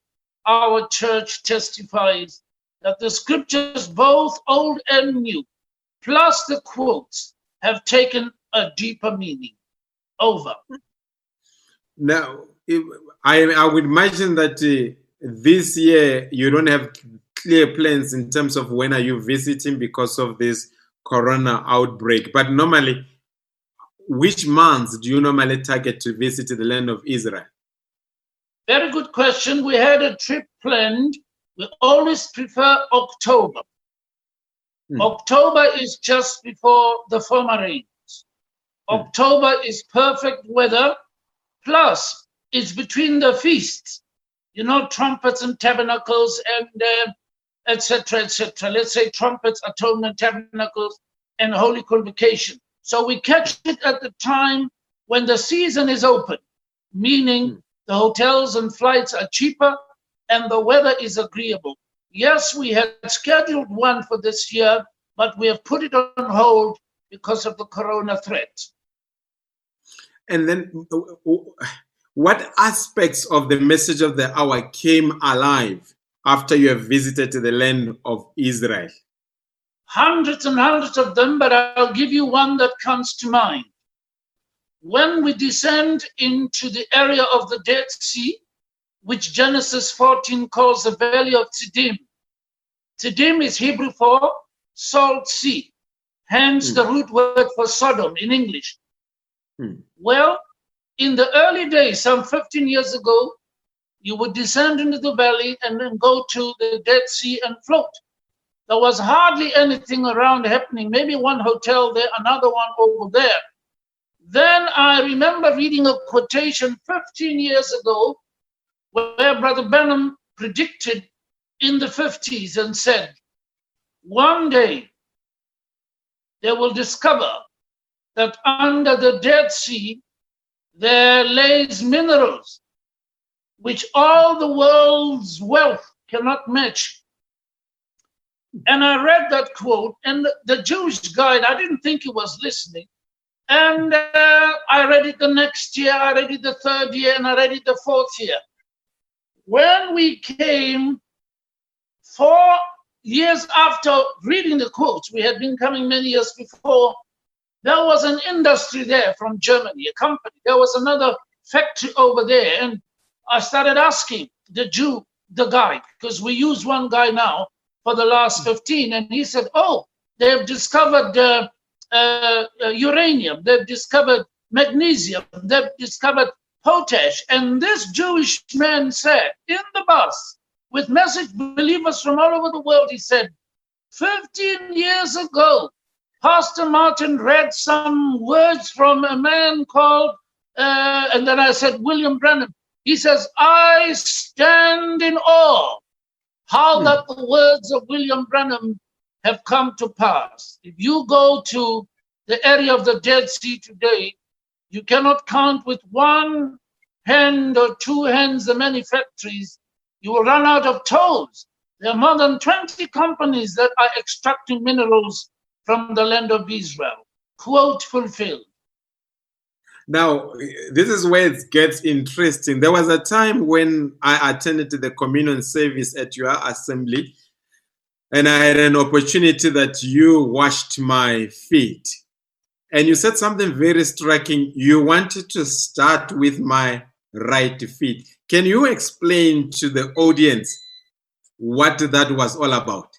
our church testifies that the scriptures, both old and new, plus the quotes, have taken a deeper meaning. Over. Now, if, I, I would imagine that uh, this year you don't have clear plans in terms of when are you visiting because of this corona outbreak. But normally, which months do you normally target to visit the land of Israel? Very good question. We had a trip planned. We always prefer October. Hmm. October is just before the former rains. Hmm. October is perfect weather. Plus, it's between the feasts. You know, trumpets and tabernacles and uh, etc. etc. Let's say trumpets, atonement, tabernacles, and holy convocation. So we catch it at the time when the season is open, meaning Hmm. the hotels and flights are cheaper and the weather is agreeable. Yes, we had scheduled one for this year, but we have put it on hold because of the corona threat. And then, what aspects of the message of the hour came alive after you have visited the land of Israel? Hundreds and hundreds of them, but I'll give you one that comes to mind. When we descend into the area of the Dead Sea, which Genesis 14 calls the valley of Tziddim, Tziddim is Hebrew for salt sea, hence Hmm. the root word for Sodom in English. Hmm. Well, in the early days, some 15 years ago, you would descend into the valley and then go to the Dead Sea and float. There was hardly anything around happening, maybe one hotel there, another one over there. Then I remember reading a quotation 15 years ago where Brother Branham predicted in the 50s and said, one day they will discover that under the Dead Sea there lays minerals which all the world's wealth cannot match. And I read that quote, and the, Jewish guide, I didn't think he was listening. And uh, I read it the next year, I read it the third year, and I read it the fourth year. When we came four years after reading the quotes, we had been coming many years before, there was an industry there from Germany, a company. There was another factory over there. And I started asking the Jew, the guy, because we use one guy now for the last 15. And he said, Oh, they've discovered uh, uh, uh, uranium, they've discovered magnesium, they've discovered potash. And this Jewish man said in the bus with message believers from all over the world, he said, 15 years ago, Pastor Martin read some words from a man called, uh, and then I said, William Branham. He says, I stand in awe how Hmm. that the words of William Branham have come to pass. If you go to the area of the Dead Sea today, you cannot count with one hand or two hands the many factories. You will run out of toes. There are more than 20 companies that are extracting minerals from the land of Israel. Quote fulfilled. Now, this is where it gets interesting. There was a time when I attended the communion service at your assembly, and I had an opportunity that you washed my feet. And you said something very striking. You wanted to start with my right feet. Can you explain to the audience what that was all about?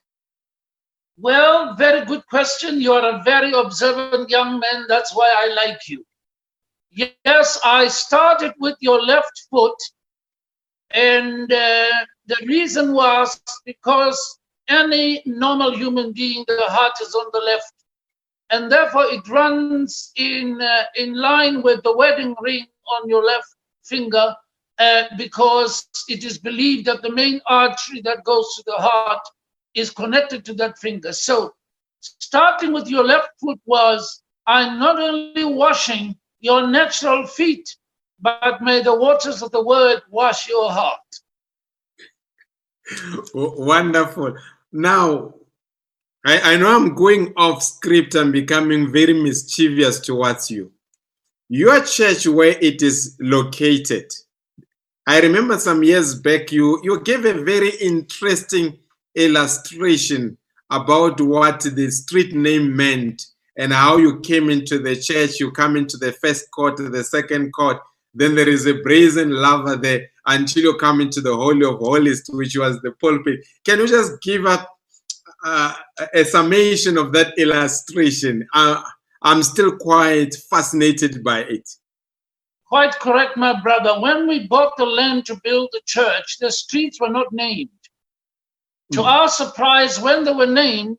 Well, very good question. You are a very observant young man. That's why I like you. Yes, I started with your left foot, and uh, the reason was because any normal human being, the heart is on the left, and therefore it runs in uh, in line with the wedding ring on your left finger, uh, because it is believed that the main artery that goes to the heart is connected to that finger. So, starting with your left foot was I'm not only washing your natural feet, but may the waters of the word wash your heart. Wonderful. Now, I, I know I'm going off script and becoming very mischievous towards you. Your church, where it is located, I remember some years back you, you gave a very interesting illustration about what the street name meant and how you came into the church. You come into the first court, the second court, then there is a brazen laver there until you come into the Holy of Holies, which was the pulpit. Can you just give up uh, a summation of that illustration? Uh, I'm still quite fascinated by it. Quite correct, my brother. When we bought the land to build the church, the streets were not named. To mm. our surprise, when they were named,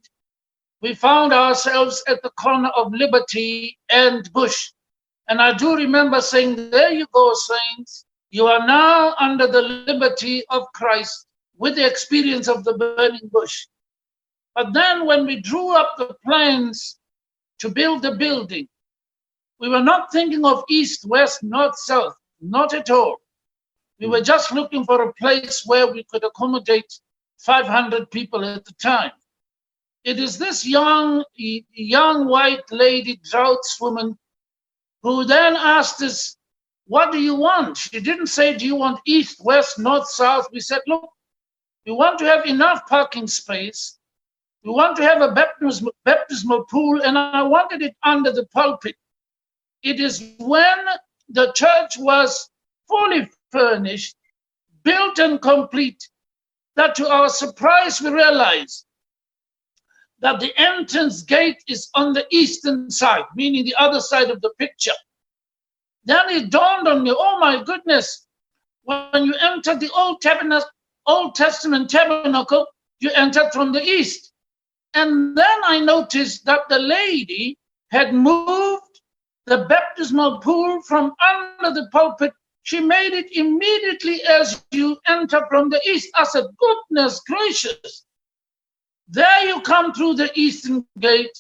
we found ourselves at the corner of Liberty and Bush. And I do remember saying, There you go, saints. You are now under the liberty of Christ with the experience of the burning bush. But then, when we drew up the plans to build the building, we were not thinking of east, west, north, south, not at all. We were hmm. just looking for a place where we could accommodate 500 people at the time. It is this young, young white lady, draughtswoman, who then asked us, What do you want? She didn't say, Do you want east, west, north, south? We said, Look, we want to have enough parking space. We want to have a baptismal, baptismal pool, and I wanted it under the pulpit. It is when the church was fully furnished, built and complete, that to our surprise we realized that the entrance gate is on the eastern side, meaning the other side of the picture. Then it dawned on me, oh my goodness, when you enter the Old, Old Testament tabernacle, you entered from the east. And then I noticed that the lady had moved the baptismal pool from under the pulpit. She made it immediately as you enter from the east. I said, goodness gracious. There you come through the eastern gate.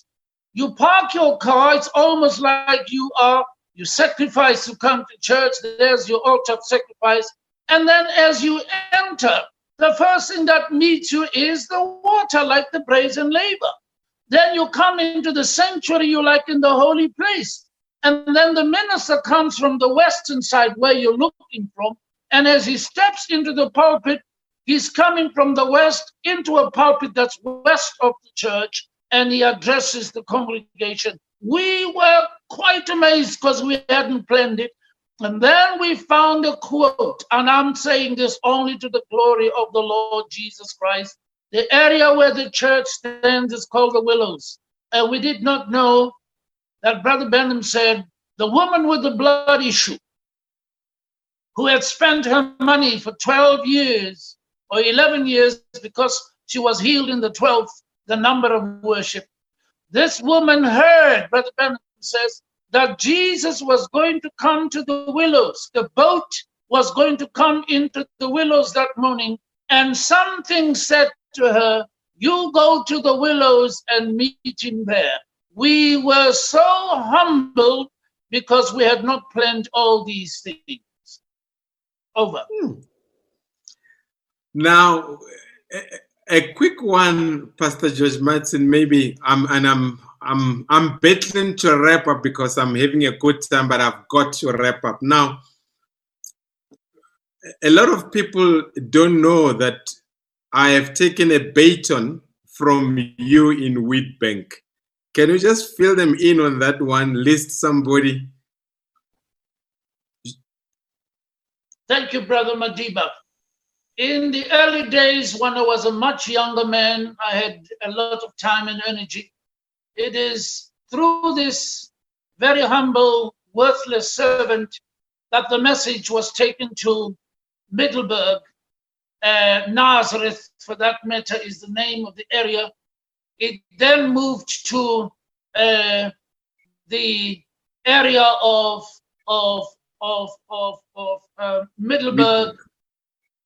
You park your car. It's almost like you are, you sacrifice to come to church. There's your altar of sacrifice. And then as you enter, the first thing that meets you is the water, like the brazen laver. Then you come into the sanctuary, you like in the holy place. And then the minister comes from the western side where you're looking from. And as he steps into the pulpit, He's coming from the west into a pulpit that's west of the church and he addresses the congregation. We were quite amazed because we hadn't planned it. And then we found a quote, and I'm saying this only to the glory of the Lord Jesus Christ. The area where the church stands is called the Willows. And we did not know that Brother Branham said, the woman with the blood issue, who had spent her money for 12 years or 11 years because she was healed in the 12th, the number of worship. This woman heard, Brother Branham says, that Jesus was going to come to the willows. The boat was going to come into the willows that morning, and something said to her, You go to the willows and meet him there. We were so humbled because we had not planned all these things. Over. Hmm. Now, a, a quick one, Pastor George Martin. Maybe I'm and I'm I'm I'm battling to wrap up because I'm having a good time, but I've got to wrap up now. A lot of people don't know that I have taken a baton from you in Witbank. Can you just fill them in on that one? List somebody. Thank you, Brother Madiba. In the early days, when I was a much younger man, I had a lot of time and energy. It is through this very humble, worthless servant that the message was taken to Middelburg. Uh, Nazareth, for that matter, is the name of the area. It then moved to uh, the area of of of of of uh, Middelburg.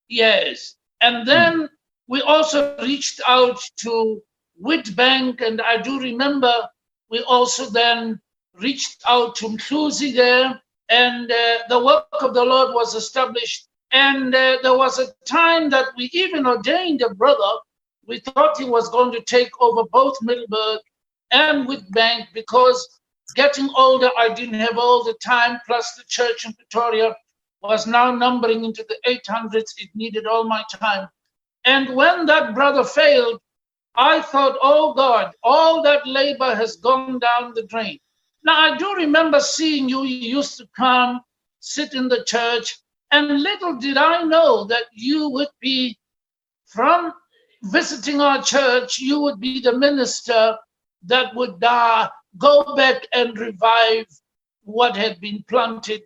Yes, and then we also reached out to Witbank, and I do remember we also then reached out to Mhluzi there, and uh, the work of the Lord was established. And uh, there was a time that we even ordained a brother. We thought he was going to take over both Middelburg and Witbank because getting older, I didn't have all the time, plus the church in Pretoria was now numbering into the 800s. It needed all my time. And when that brother failed, I thought, oh God, all that labor has gone down the drain. Now, I do remember seeing you. You used to come, sit in the church, and little did I know that you would be from visiting our church, you would be the minister that would uh, go back and revive what had been planted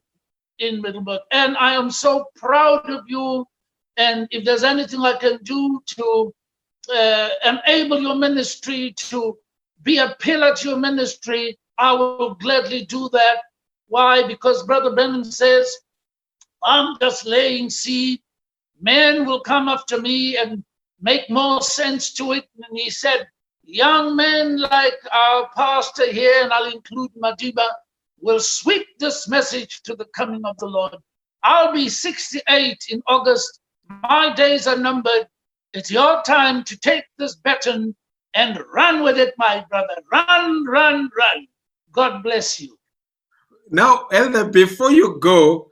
in Middelburg. And I am so proud of you. And if there's anything I can do to uh, enable your ministry to be a pillar to your ministry, I will gladly do that. Why? Because Brother Branham says, I'm just laying seed. Men will come after me and make more sense to it. And he said, young men like our pastor here, and I'll include Madiba, will sweep this message to the coming of the Lord. I'll be 68 in August. My days are numbered. It's your time to take this baton and run with it, my brother. Run, run, run. God bless you. Now, Elder, before you go,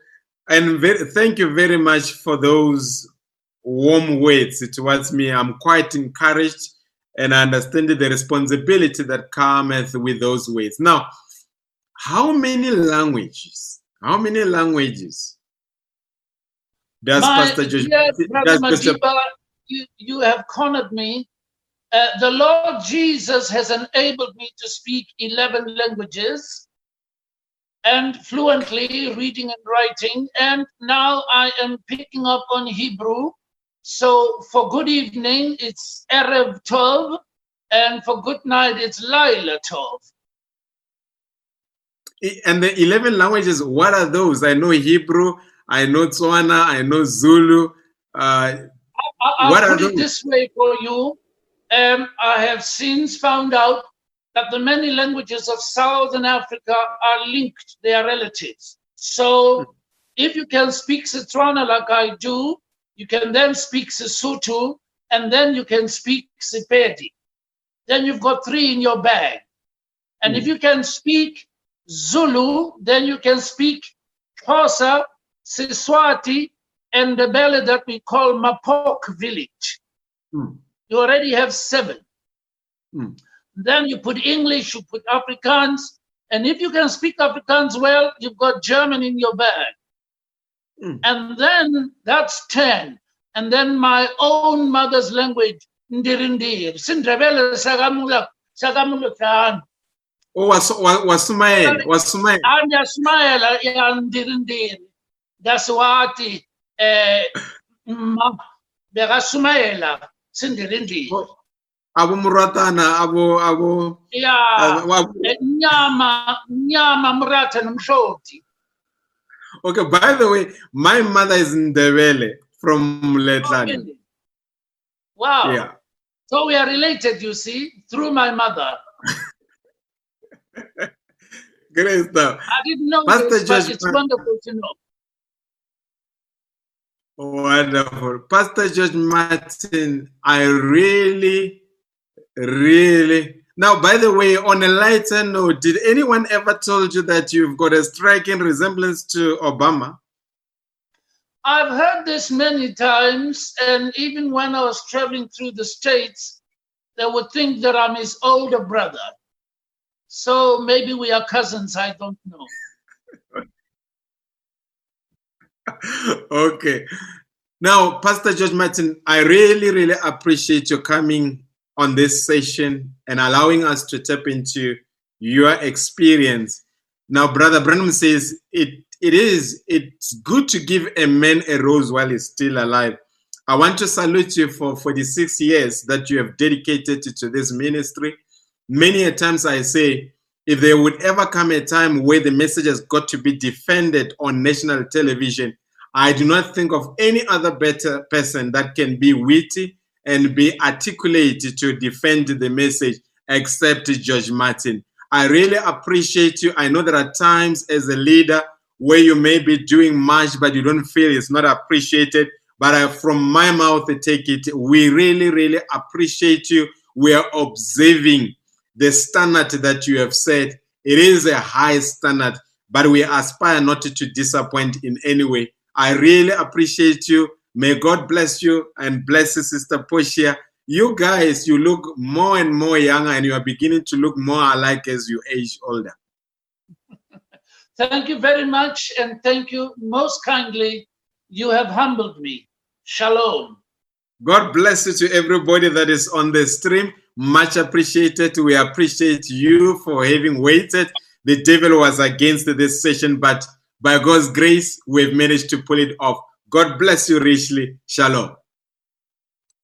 and very, thank you very much for those warm words towards me. I'm quite encouraged and I understand the responsibility that cometh with those words. Now, how many languages? How many languages does My Pastor Josh? dear does Pastor- Madiba, you, you have cornered me. Uh, the Lord Jesus has enabled me to speak 11 languages and fluently reading and writing. And now I am picking up on Hebrew. So for good evening, it's Erev Tov. And for good night, it's Laila Tov. and the 11 languages, what are those? I know Hebrew, I know Tswana, I know Zulu. Uh, I- I'll What are put it this way for you. Um, I have since found out that the many languages of Southern Africa are linked, they are relatives. So if you can speak Setswana like I do, you can then speak Sesotho, and then you can speak Sepedi. Then you've got three in your bag. And if you can speak Zulu, then you can speak Xhosa, Siswati, and the belly that we call Mapok village. Hmm. You already have seven. Hmm. Then you put English, you put Afrikaans, and if you can speak Afrikaans well, you've got German in your bag. Hmm. And then that's 10. And then my own mother's language, Ndirindir, Sindrebele Sagamula, Sagamula oh, was, was, Wasumael, Wasumael. Anya Smaila Yandirindir, Daswati, eh, Ma- Berasumaela, Sindirindir. Abo Muratana, Abo, Abo, Eh, Nyama, Nyama Murata Mshoti. okay, by the way, my mother is Ndebele from Letlani. Wow. Yeah. So we are related, you see, through my mother. Great stuff. I didn't know Pastor this, but it's wonderful to know. Wonderful. Pastor George Martin, I really, really. Now, by the way, on a lighter note, did anyone ever told you that you've got a striking resemblance to Obama? I've heard this many times, and even when I was traveling through the States, they would think that I'm his older brother. So maybe we are cousins, I don't know. okay. Now, Pastor George Martin, I really, really appreciate your coming on this session and allowing us to tap into your experience. Now, Brother Branham says it it is it's good to give a man a rose while he's still alive. I want to salute you for 46 years that you have dedicated to, to this ministry. Many a times I say, if there would ever come a time where the message has got to be defended on national television, I do not think of any other better person that can be witty and be articulate to defend the message except George Martin. I really appreciate you. I know there are times as a leader where you may be doing much, but you don't feel it's not appreciated. But I, from my mouth, I take it. We really, really appreciate you. We are observing the standard that you have set. It is a high standard, but we aspire not to disappoint in any way. I really appreciate you. May God bless you and bless you, Sister Portia. You guys, you look more and more younger and you are beginning to look more alike as you age older. Thank you very much and thank you most kindly. You have humbled me. Shalom. God bless you to everybody that is on the stream. Much appreciated. We appreciate you for having waited. The devil was against this session, but by God's grace, we've managed to pull it off. God bless you richly. Shalom.